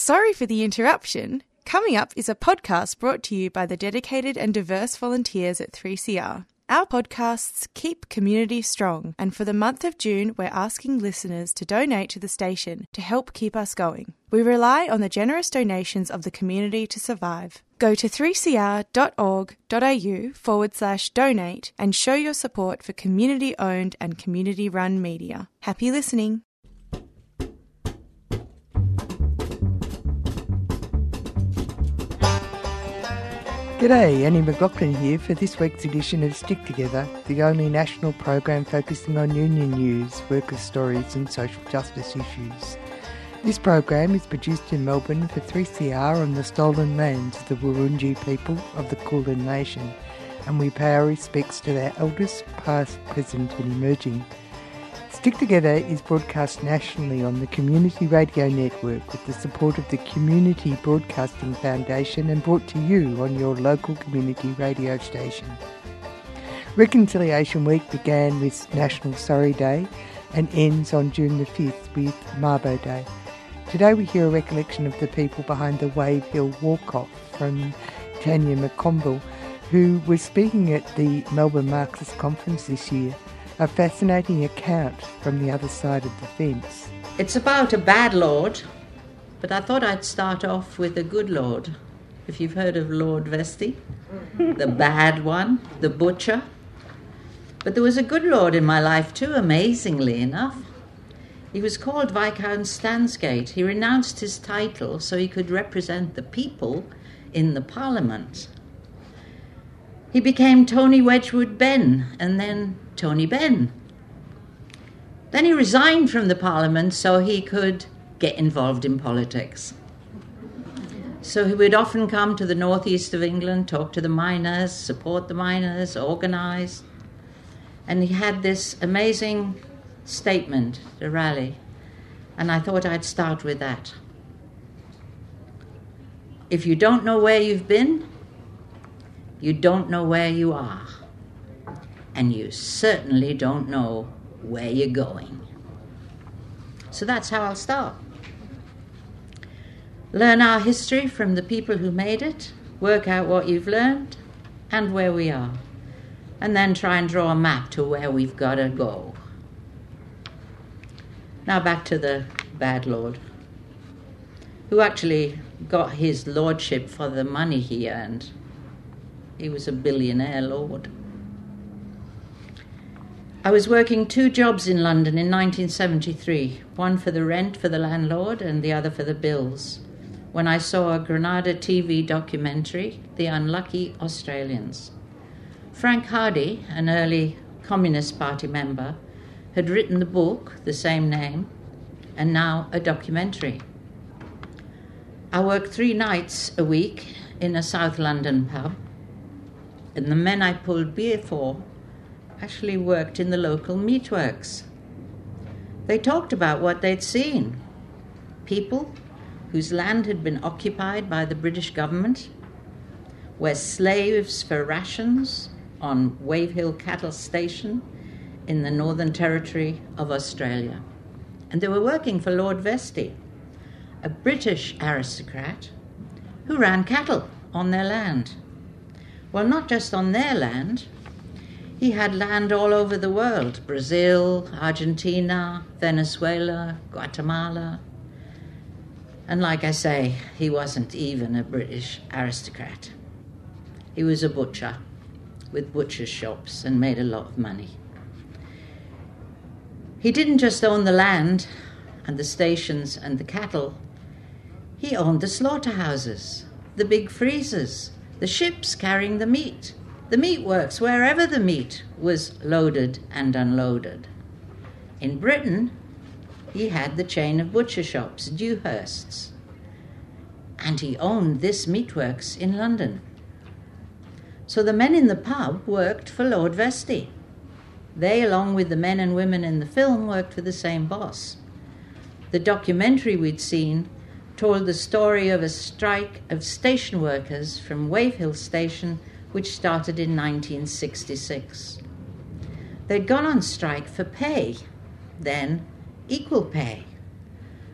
Sorry for the interruption. Coming up is a podcast brought to you by the dedicated and diverse volunteers at 3CR. Our podcasts keep community strong, and for the month of June, we're asking listeners to donate to the station to help keep us going. We rely on the generous donations of the community to survive. Go to 3cr.org.au forward slash donate and show your support for community owned and community run media. Happy listening. G'day, Annie McLaughlin here for this week's edition of Stick Together, the only national program focusing on union news, workers' stories, and social justice issues. This program is produced in Melbourne for 3CR on the stolen lands of the Wurundjeri people of the Kulin Nation, and we pay our respects to their elders, past, present, and emerging. Stick Together is broadcast nationally on the Community Radio Network with the support of the Community Broadcasting Foundation and brought to you on your local community radio station. Reconciliation Week began with National Sorry Day and ends on June the 5th with Mabo Day. Today we hear a recollection of the people behind the Wave Hill Walk-Off from Tanya McConville, who was speaking at the Melbourne Marxist Conference this year a fascinating account from the other side of the fence. It's about a bad lord, but I thought I'd start off with a good lord. If you've heard of Lord Vestey, the bad one, the butcher. But there was a good lord in my life too, amazingly enough. He was called Viscount Stansgate. He renounced his title so he could represent the people in the Parliament. He became Tony Wedgwood Benn and then Tony Benn. Then he resigned from the Parliament so he could get involved in politics. So he would often come to the northeast of England, talk to the miners, support the miners, organise. And he had this amazing statement, the rally. And I thought I'd start with that. If you don't know where you've been, you don't know where you are and you certainly don't know where you're going. So that's how I'll start. Learn our history from the people who made it, work out what you've learned and where we are, and then try and draw a map to where we've got to go. Now back to the bad lord, who actually got his lordship for the money he earned. He was a billionaire lord. I was working two jobs in London in 1973 one for the rent for the landlord and the other for the bills when I saw a Granada TV documentary, The Unlucky Australians. Frank Hardy, an early Communist Party member, had written the book, the same name, and now a documentary. I worked three nights a week in a South London pub, and the men I pulled beer for actually worked in the local meatworks. They talked about what they'd seen people whose land had been occupied by the British government, were slaves for rations on Wave Hill Cattle Station in the Northern Territory of Australia. And they were working for Lord Vestey, a British aristocrat who ran cattle on their land. Well, not just on their land, he had land all over the world Brazil, Argentina, Venezuela, Guatemala. And like I say, he wasn't even a British aristocrat. He was a butcher with butcher's shops and made a lot of money. He didn't just own the land and the stations and the cattle, he owned the slaughterhouses, the big freezers, the ships carrying the meat the meat works wherever the meat was loaded and unloaded. In Britain, he had the chain of butcher shops, Dewhurst's, and he owned this meatworks in London. So the men in the pub worked for Lord Vestey. They, along with the men and women in the film, worked for the same boss. The documentary we'd seen told the story of a strike of station workers from Wave Hill Station which started in 1966. They'd gone on strike for pay, then equal pay.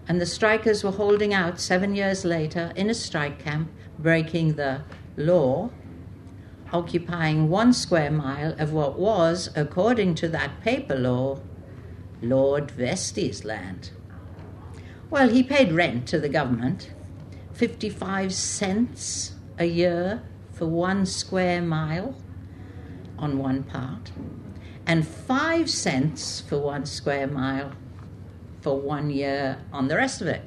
And the strikers were holding out seven years later in a strike camp, breaking the law, occupying one square mile of what was, according to that paper law, Lord Vestey's land. Well, he paid rent to the government, 55 cents a year for one square mile on one part, and 5 cents for one square mile for one year on the rest of it.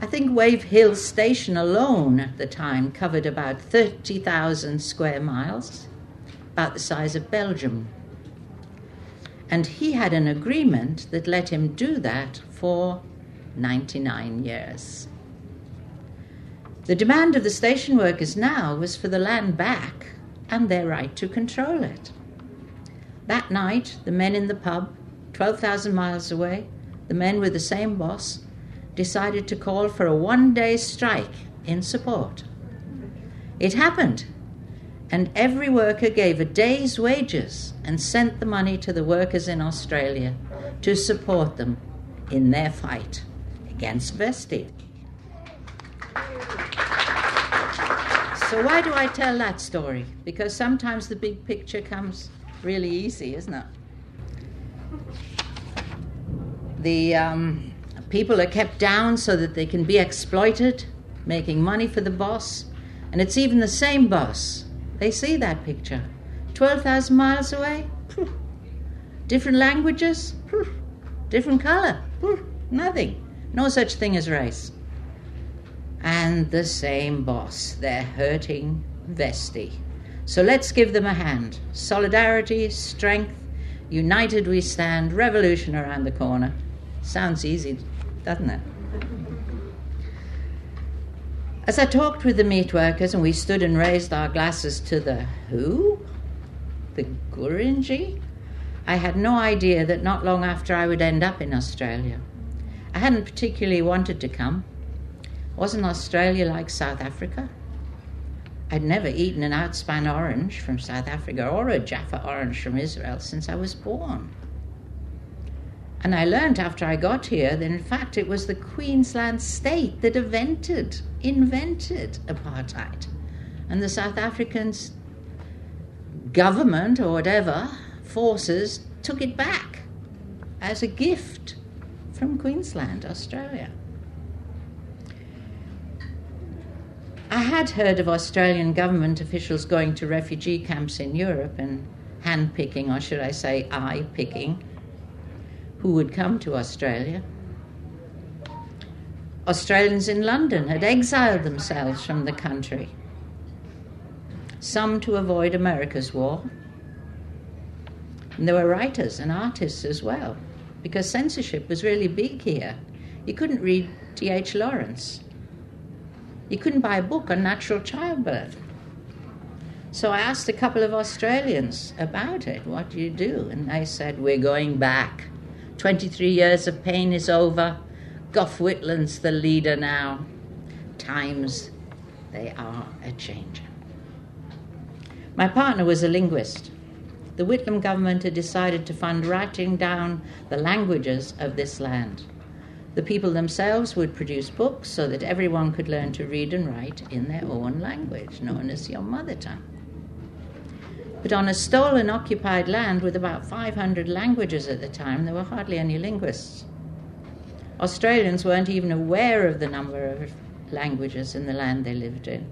I think Wave Hill Station alone at the time covered about 30,000 square miles, about the size of Belgium. And he had an agreement that let him do that for 99 years. The demand of the station workers now was for the land back and their right to control it. That night, the men in the pub, 12,000 miles away, the men with the same boss, decided to call for a one day strike in support. It happened, and every worker gave a day's wages and sent the money to the workers in Australia to support them in their fight against Vestey. So, why do I tell that story? Because sometimes the big picture comes really easy, isn't it? The um, people are kept down so that they can be exploited, making money for the boss. And it's even the same boss. They see that picture. 12,000 miles away, different languages, different color, nothing. No such thing as race and the same boss. They're hurting Vestey. So let's give them a hand. Solidarity, strength, united we stand, revolution around the corner. Sounds easy, doesn't it? As I talked with the meat workers and we stood and raised our glasses to the who? The Gurindji? I had no idea that not long after I would end up in Australia. I hadn't particularly wanted to come. Wasn't Australia like South Africa? I'd never eaten an outspan orange from South Africa or a Jaffa orange from Israel since I was born. And I learned after I got here that in fact it was the Queensland state that invented, invented apartheid. And the South Africans government or whatever forces took it back as a gift from Queensland, Australia. I had heard of Australian government officials going to refugee camps in Europe and handpicking, or should I say, eye picking, who would come to Australia. Australians in London had exiled themselves from the country, some to avoid America's war. And there were writers and artists as well, because censorship was really big here. You couldn't read D.H. Lawrence you couldn't buy a book on natural childbirth. So I asked a couple of Australians about it. What do you do? And they said, We're going back. 23 years of pain is over. Gough Whitlam's the leader now. Times, they are a changing. My partner was a linguist. The Whitlam government had decided to fund writing down the languages of this land. The people themselves would produce books so that everyone could learn to read and write in their own language, known as your mother tongue. But on a stolen, occupied land with about 500 languages at the time, there were hardly any linguists. Australians weren't even aware of the number of languages in the land they lived in.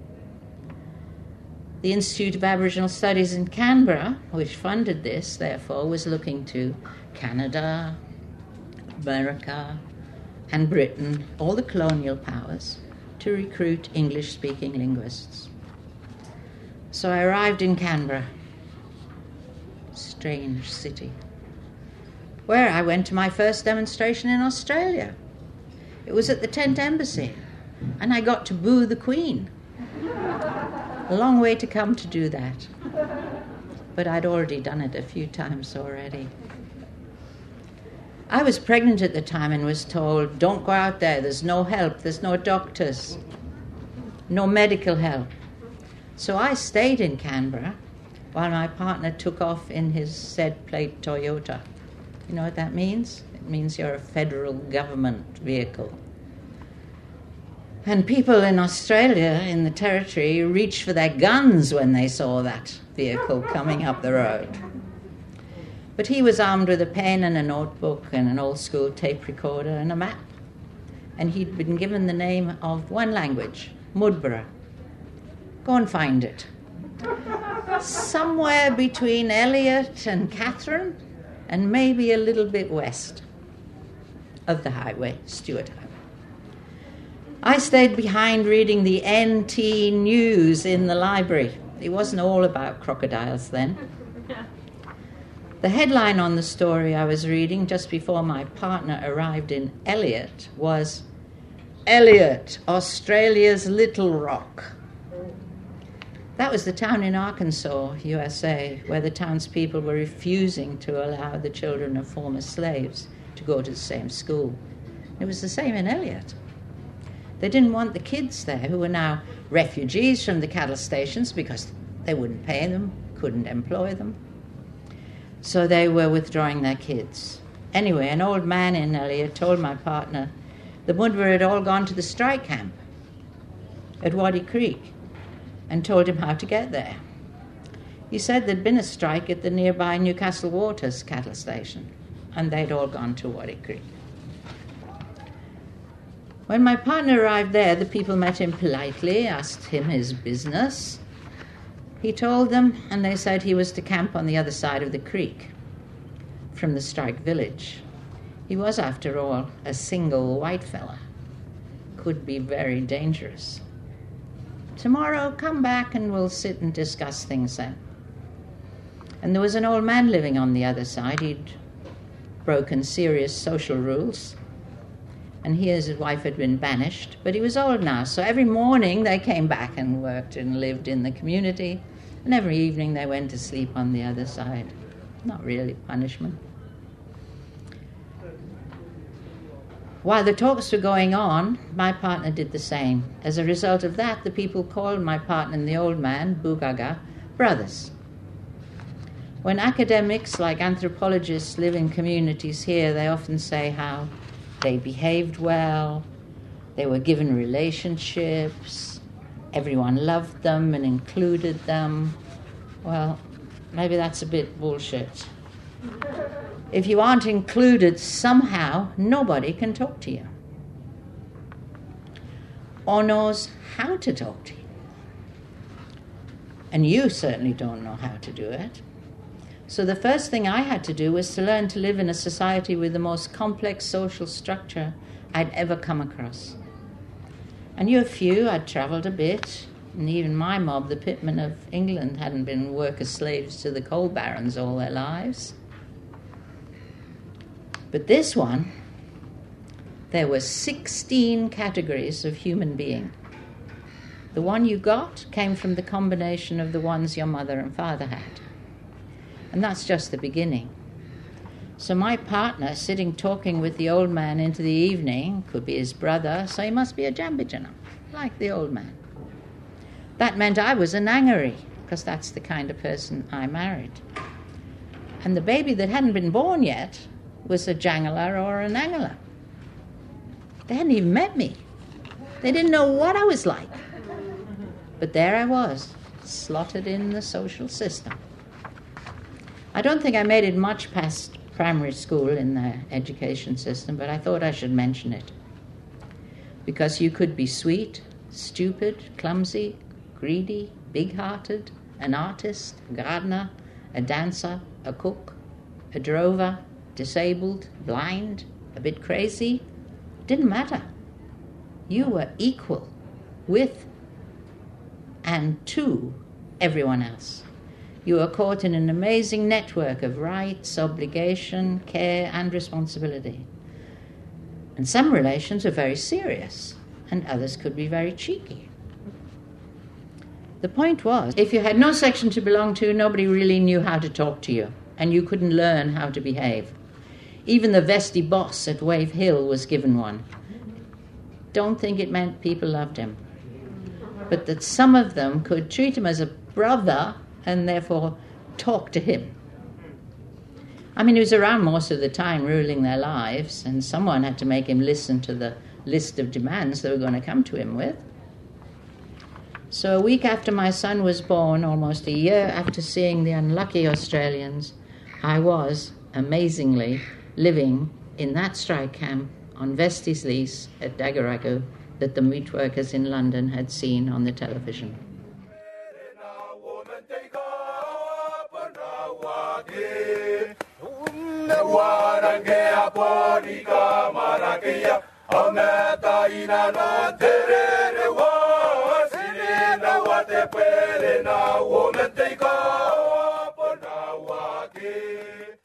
The Institute of Aboriginal Studies in Canberra, which funded this, therefore, was looking to Canada, America, and Britain, all the colonial powers, to recruit English speaking linguists. So I arrived in Canberra, strange city, where I went to my first demonstration in Australia. It was at the Tent Embassy, and I got to boo the Queen. A long way to come to do that, but I'd already done it a few times already. I was pregnant at the time and was told, don't go out there, there's no help, there's no doctors, no medical help. So I stayed in Canberra while my partner took off in his said plate Toyota. You know what that means? It means you're a federal government vehicle. And people in Australia, in the territory, reached for their guns when they saw that vehicle coming up the road. But he was armed with a pen and a notebook and an old school tape recorder and a map. And he'd been given the name of one language, Mudburra. Go and find it. Somewhere between Elliot and Katherine, and maybe a little bit west of the highway, Stuart Highway. I stayed behind reading the NT News in the library. It wasn't all about crocodiles then. The headline on the story I was reading just before my partner arrived in Elliot was Elliot, Australia's Little Rock. That was the town in Arkansas, USA, where the townspeople were refusing to allow the children of former slaves to go to the same school. It was the same in Elliot. They didn't want the kids there who were now refugees from the cattle stations because they wouldn't pay them, couldn't employ them. So they were withdrawing their kids. Anyway, an old man in Elliot told my partner the Mudburra had all gone to the strike camp at Wattie Creek and told him how to get there. He said there'd been a strike at the nearby Newcastle Waters cattle station, and they'd all gone to Wattie Creek. When my partner arrived there, the people met him politely, asked him his business. He told them, and they said he was to camp on the other side of the creek from the strike village. He was, after all, a single white fella. Could be very dangerous. Tomorrow, come back and we'll sit and discuss things then. And there was an old man living on the other side. He'd broken serious social rules and he and his wife had been banished, but he was old now, so every morning they came back and worked and lived in the community, and every evening they went to sleep on the other side. Not really punishment. While the talks were going on, my partner did the same. As a result of that, the people called my partner and the old man, Bugaga, brothers. When academics like anthropologists live in communities here, they often say how they behaved well, they were given relationships, everyone loved them and included them. Well, maybe that's a bit bullshit. If you aren't included somehow, nobody can talk to you or knows how to talk to you. And you certainly don't know how to do it. So the first thing I had to do was to learn to live in a society with the most complex social structure I'd ever come across. I knew a few, I'd travelled a bit, and even my mob, the pitmen of England, hadn't been worker slaves to the coal barons all their lives. But this one, there were 16 categories of human being. The one you got came from the combination of the ones your mother and father had. And that's just the beginning. So my partner, sitting talking with the old man into the evening, could be his brother, so he must be a Jambijana, like the old man. That meant I was a Nangari, because that's the kind of person I married. And the baby that hadn't been born yet was a Jangala or a Nangala. They hadn't even met me. They didn't know what I was like. But there I was, slotted in the social system. I don't think I made it much past primary school in the education system, but I thought I should mention it. Because you could be sweet, stupid, clumsy, greedy, big hearted, an artist, a gardener, a dancer, a cook, a drover, disabled, blind, a bit crazy. Didn't matter. You were equal with and to everyone else. You are caught in an amazing network of rights, obligation, care, and responsibility. And some relations are very serious, and others could be very cheeky. The point was, if you had no section to belong to, nobody really knew how to talk to you, and you couldn't learn how to behave. Even the Vestey boss at Wave Hill was given one. Don't think it meant people loved him, but that some of them could treat him as a brother and therefore talk to him. I mean, he was around most of the time ruling their lives, and someone had to make him listen to the list of demands they were going to come to him with. So, a week after my son was born, almost a year after seeing the unlucky Australians, I was, amazingly, living in that strike camp on Vestey's lease at Daguragu that the meat workers in London had seen on the television.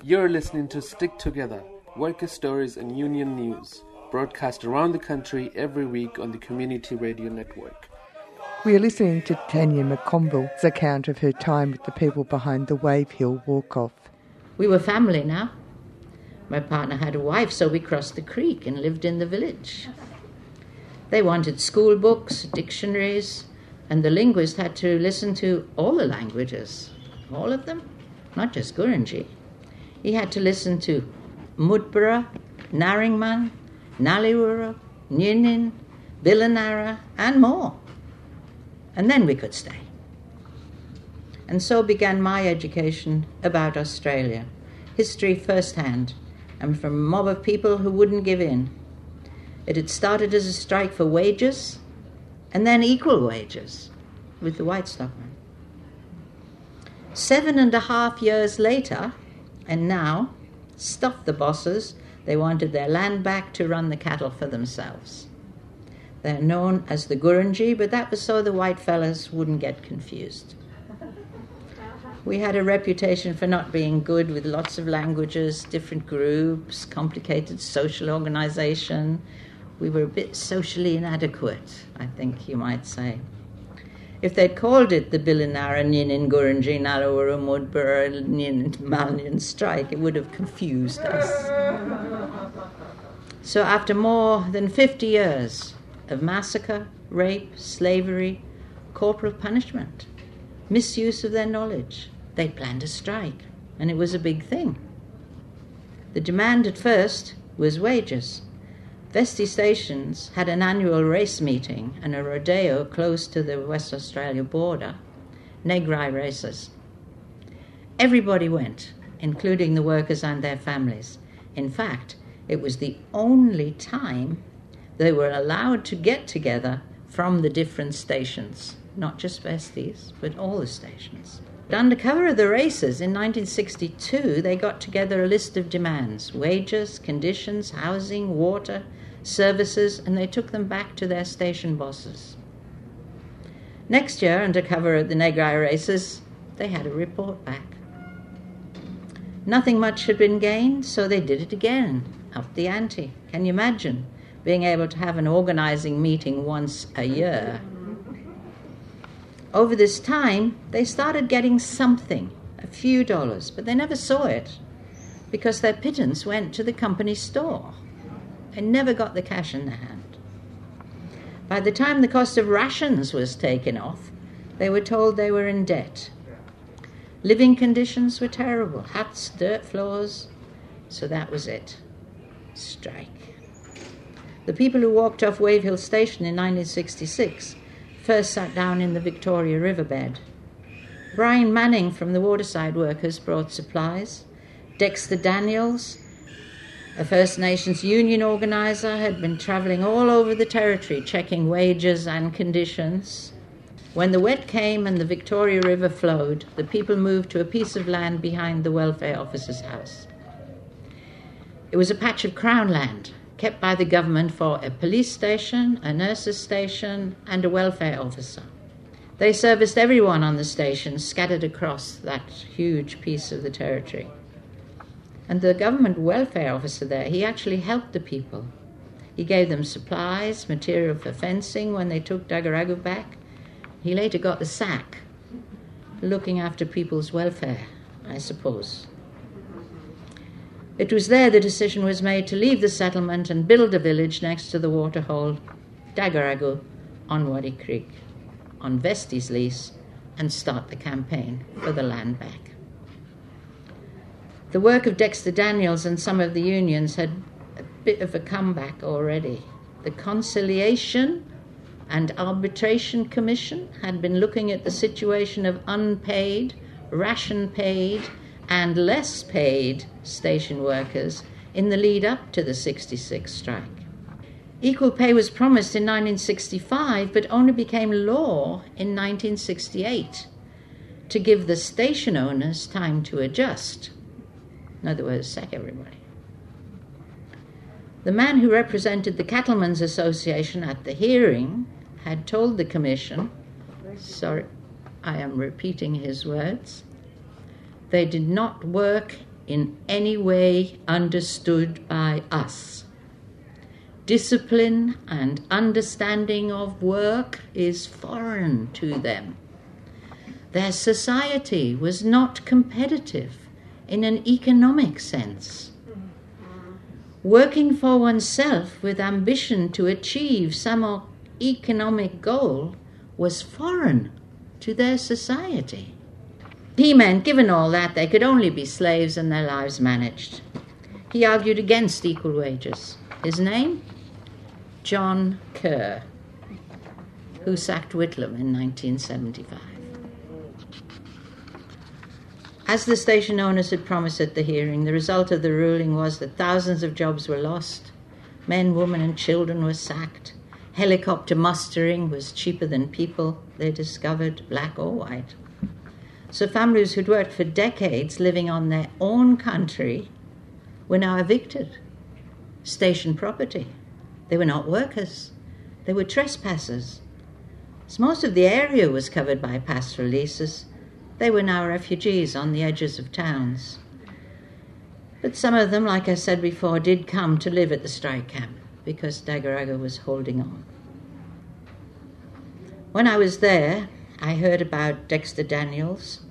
You're listening to Stick Together, worker stories and union news, broadcast around the country every week on the Community Radio Network. We are listening to Tanya McConville's account of her time with the people behind the Wave Hill Walk Off. We were family now. My partner had a wife, so we crossed the creek and lived in the village. They wanted school books, dictionaries, and the linguist had to listen to all the languages, all of them, not just Gurindji. He had to listen to Mudburra, Ngarinyman, Naliwara, Nyinin, Bilinarra, and more. And then we could stay. And so began my education about Australia, history first hand, and from a mob of people who wouldn't give in. It had started as a strike for wages, and then equal wages with the white stockmen. Seven and a half years later, and now, stuffed the bosses, they wanted their land back to run the cattle for themselves. They're known as the Gurindji, but that was so the white fellas wouldn't get confused. We had a reputation for not being good with lots of languages, different groups, complicated social organization. We were a bit socially inadequate, I think you might say. If they'd called it the Bilinara Ninin Gurindji Nalawara Mudbur Nin Malnian strike, it would have confused us. So, after more than 50 years of massacre, rape, slavery, corporal punishment, misuse of their knowledge, they planned a strike, and it was a big thing. The demand at first was wages. Vestey Stations had an annual race meeting and a rodeo close to the West Australia border, Negri races. Everybody went, including the workers and their families. In fact, it was the only time they were allowed to get together from the different stations, not just Vestey's, but all the stations. Under cover of the races in 1962, they got together a list of demands wages, conditions, housing, water, services, and they took them back to their station bosses. Next year, under cover of the Negri races, they had a report back. Nothing much had been gained, so they did it again, up the ante. Can you imagine being able to have an organizing meeting once a year? Over this time, they started getting something, a few dollars, but they never saw it because their pittance went to the company store and never got the cash in their hand. By the time the cost of rations was taken off, they were told they were in debt. Living conditions were terrible huts, dirt floors. So that was it. Strike. The people who walked off Wave Hill Station in 1966 first sat down in the Victoria riverbed. Brian Manning from the Waterside Workers brought supplies. Dexter Daniels, a First Nations union organizer, had been traveling all over the territory checking wages and conditions. When the wet came and the Victoria River flowed, the people moved to a piece of land behind the welfare officer's house. It was a patch of crown land kept by the government for a police station, a nurse's station, and a welfare officer. They serviced everyone on the station scattered across that huge piece of the territory. And the government welfare officer there, he actually helped the people. He gave them supplies, material for fencing when they took Daguragu back. He later got the sack, looking after people's welfare, I suppose. It was there the decision was made to leave the settlement and build a village next to the waterhole, Daguragu, on Wattie Creek, on Vestey's lease, and start the campaign for the land back. The work of Dexter Daniels and some of the unions had a bit of a comeback already. The Conciliation and Arbitration Commission had been looking at the situation of unpaid, ration paid, and less paid station workers in the lead up to the 66 strike. Equal pay was promised in 1965 but only became law in 1968 to give the station owners time to adjust. In other words, sack everybody. The man who represented the Cattlemen's Association at the hearing had told the Commission, sorry, I am repeating his words, they did not work in any way understood by us. Discipline and understanding of work is foreign to them. Their society was not competitive in an economic sense. Working for oneself with ambition to achieve some economic goal was foreign to their society. He meant, given all that, they could only be slaves and their lives managed. He argued against equal wages. His name? John Kerr, who sacked Whitlam in 1975. As the station owners had promised at the hearing, the result of the ruling was that thousands of jobs were lost. Men, women, and children were sacked. Helicopter mustering was cheaper than people, they discovered, black or white. So families who'd worked for decades living on their own country were now evicted. Station property. They were not workers, they were trespassers. As most of the area was covered by pastoral leases, they were now refugees on the edges of towns. But some of them, like I said before, did come to live at the strike camp because Daguragu was holding on. When I was there, I heard about Dexter Daniels,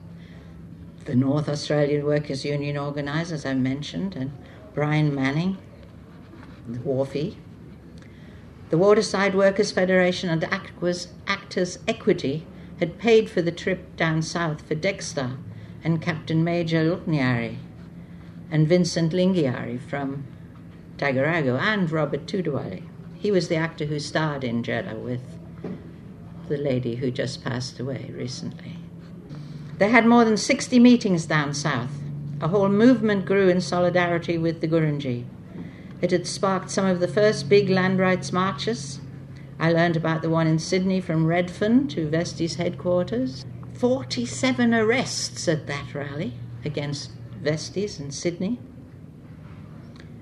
the North Australian Workers' Union organiser, as I mentioned, and Brian Manning, the Wharfie. The Waterside Workers' Federation and Aquas, Actors Equity had paid for the trip down south for Dexter and Captain Major Lutniari and Vincent Lingiari from Daguragu and Robert Tudawali. He was the actor who starred in Jedda with the lady who just passed away recently. They had more than 60 meetings down south. A whole movement grew in solidarity with the Gurindji. It had sparked some of the first big land rights marches I learned about the one in Sydney from Redfern to Vestey's headquarters. 47 arrests at that rally against Vestey's in Sydney.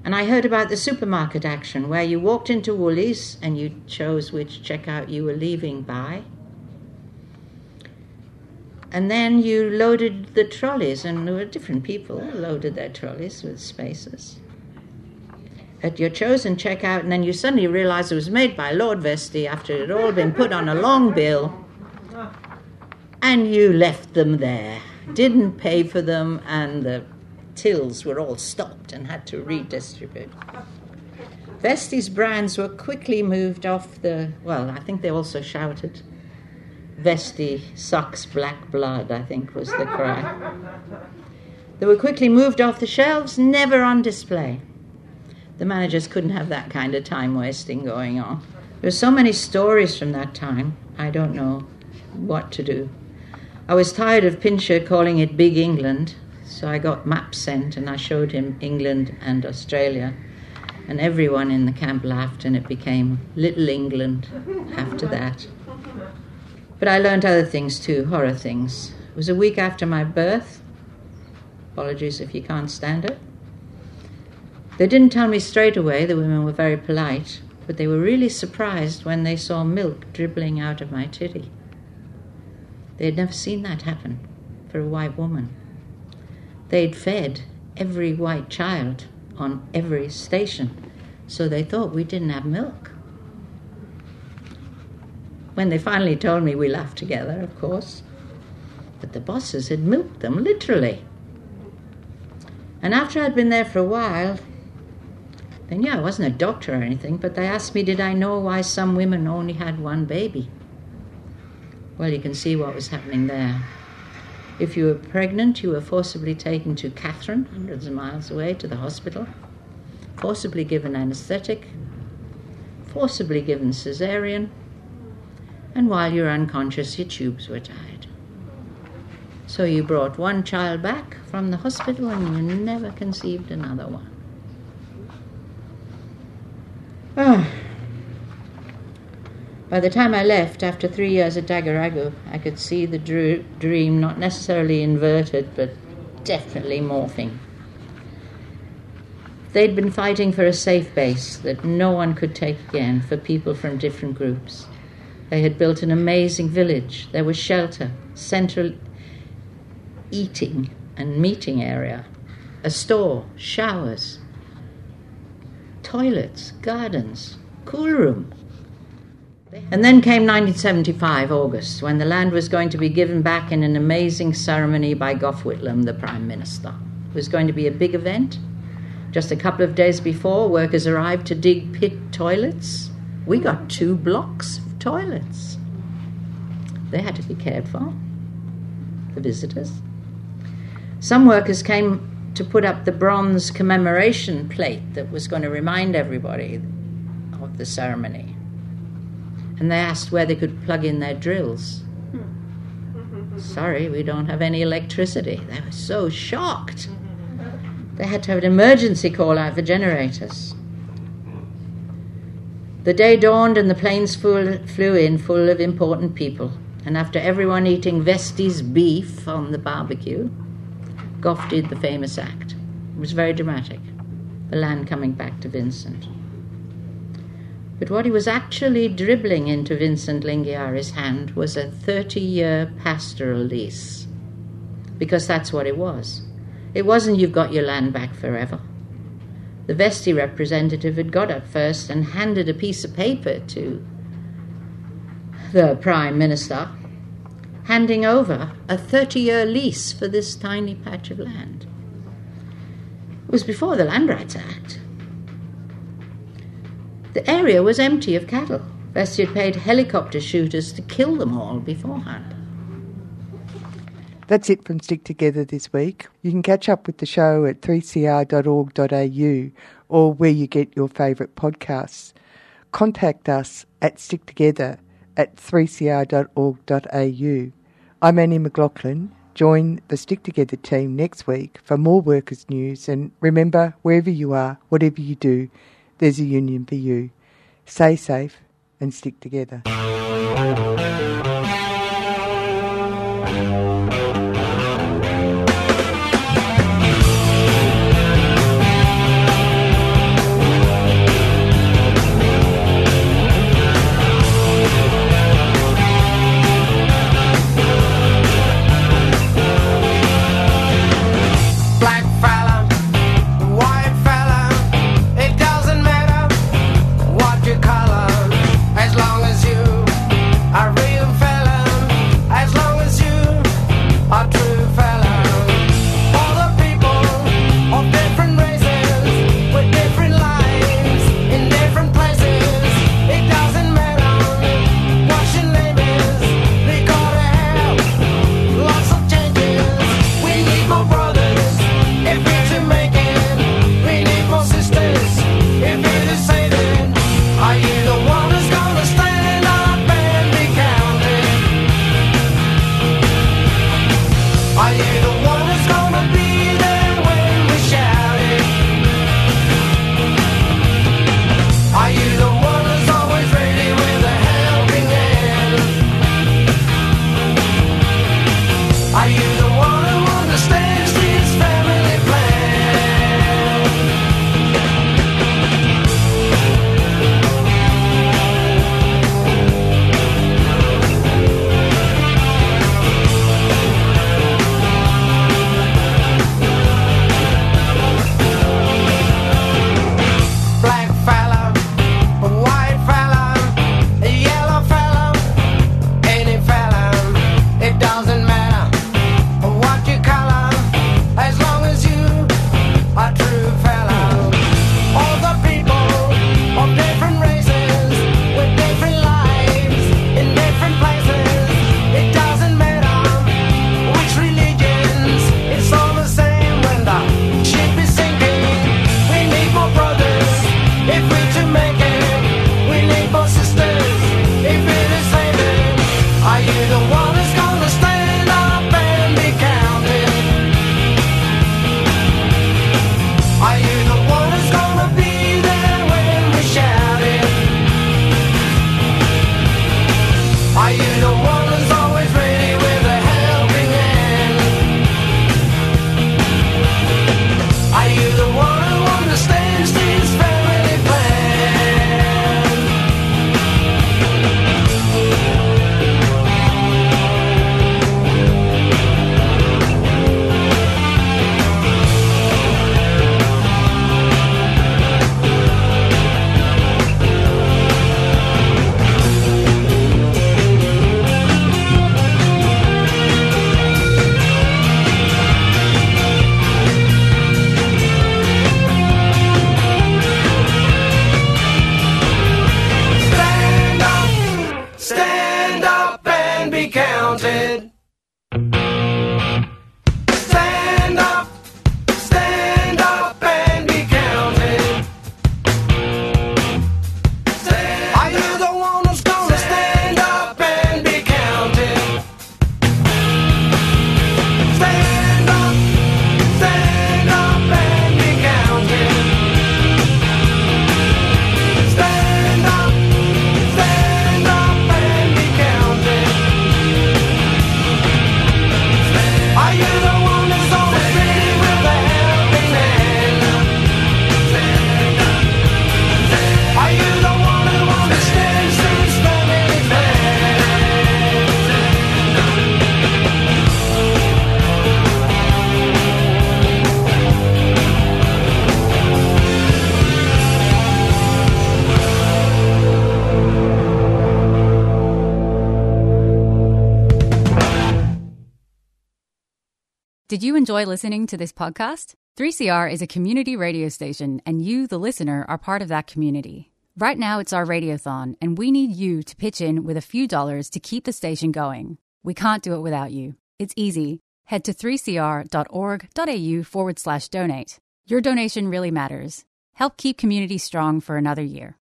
And I heard about the supermarket action where you walked into Woolies and you chose which checkout you were leaving by. And then you loaded the trolleys, and there were different people loaded their trolleys with spaces. At your chosen checkout, and then you suddenly realize it was made by Lord Vestey after it had all been put on a long bill, and you left them there, didn't pay for them, and the tills were all stopped and had to redistribute. Vestey's brands were quickly moved off the, well, I think they also shouted, Vestey sucks black blood, I think was the cry. They were quickly moved off the shelves, never on display. The managers couldn't have that kind of time wasting going on. There's so many stories from that time, I don't know what to do. I was tired of Pincher calling it Big England, so I got maps sent and I showed him England and Australia. And everyone in the camp laughed, and it became Little England after that. But I learned other things too, horror things. It was a week after my birth. Apologies if you can't stand it. They didn't tell me straight away, the women were very polite, but they were really surprised when they saw milk dribbling out of my titty. They had never seen that happen for a white woman. They'd fed every white child on every station, so they thought we didn't have milk. When they finally told me, we laughed together, of course. But the bosses had milked them, literally. And after I'd been there for a while, and yeah, I wasn't a doctor or anything, but they asked me, did I know why some women only had one baby? Well, you can see what was happening there. If you were pregnant, you were forcibly taken to Katherine, hundreds of miles away, to the hospital, forcibly given anesthetic, forcibly given cesarean, and while you were unconscious, your tubes were tied. So you brought one child back from the hospital and you never conceived another one. Ah. By the time I left, after three years at Daguragu, I could see the dr- dream not necessarily inverted, but definitely morphing. They'd been fighting for a safe base that no one could take again for people from different groups. They had built an amazing village. There was shelter, central eating and meeting area, a store, showers, toilets, gardens, cool room, and then came 1975, August, when the land was going to be given back in an amazing ceremony by Gough Whitlam, the Prime Minister. It was going to be a big event. Just a couple of days before, workers arrived to dig pit toilets. We got two blocks toilets. They had to be cared for, the visitors. Some workers came to put up the bronze commemoration plate that was going to remind everybody of the ceremony and they asked where they could plug in their drills. Mm-hmm. Sorry, we don't have any electricity. They were so shocked. They had to have an emergency call out for generators. The day dawned and the planes flew, in full of important people. And after everyone eating Vestey's beef on the barbecue, Gough did the famous act. It was very dramatic. The land coming back to Vincent. But what he was actually dribbling into Vincent Lingiari's hand was a 30 year pastoral lease. Because that's what it was. It wasn't you've got your land back forever. The Vestey representative had got up first and handed a piece of paper to the Prime Minister, handing over a 30 year lease for this tiny patch of land. It was before the Land Rights Act. The area was empty of cattle. Vestey had paid helicopter shooters to kill them all beforehand. That's it from Stick Together this week. You can catch up with the show at 3cr.org.au or where you get your favourite podcasts. Contact us at sticktogether at 3cr.org.au. I'm Annie McLaughlin. Join the Stick Together team next week for more workers' news and remember, wherever you are, whatever you do, there's a union for you. Stay safe and stick together. Enjoy listening to this podcast? 3CR is a community radio station, and you, the listener, are part of that community. Right now, it's our radiothon, and we need you to pitch in with a few dollars to keep the station going. We can't do it without you. It's easy. Head to 3cr.org.au forward slash donate. Your donation really matters. Help keep community strong for another year.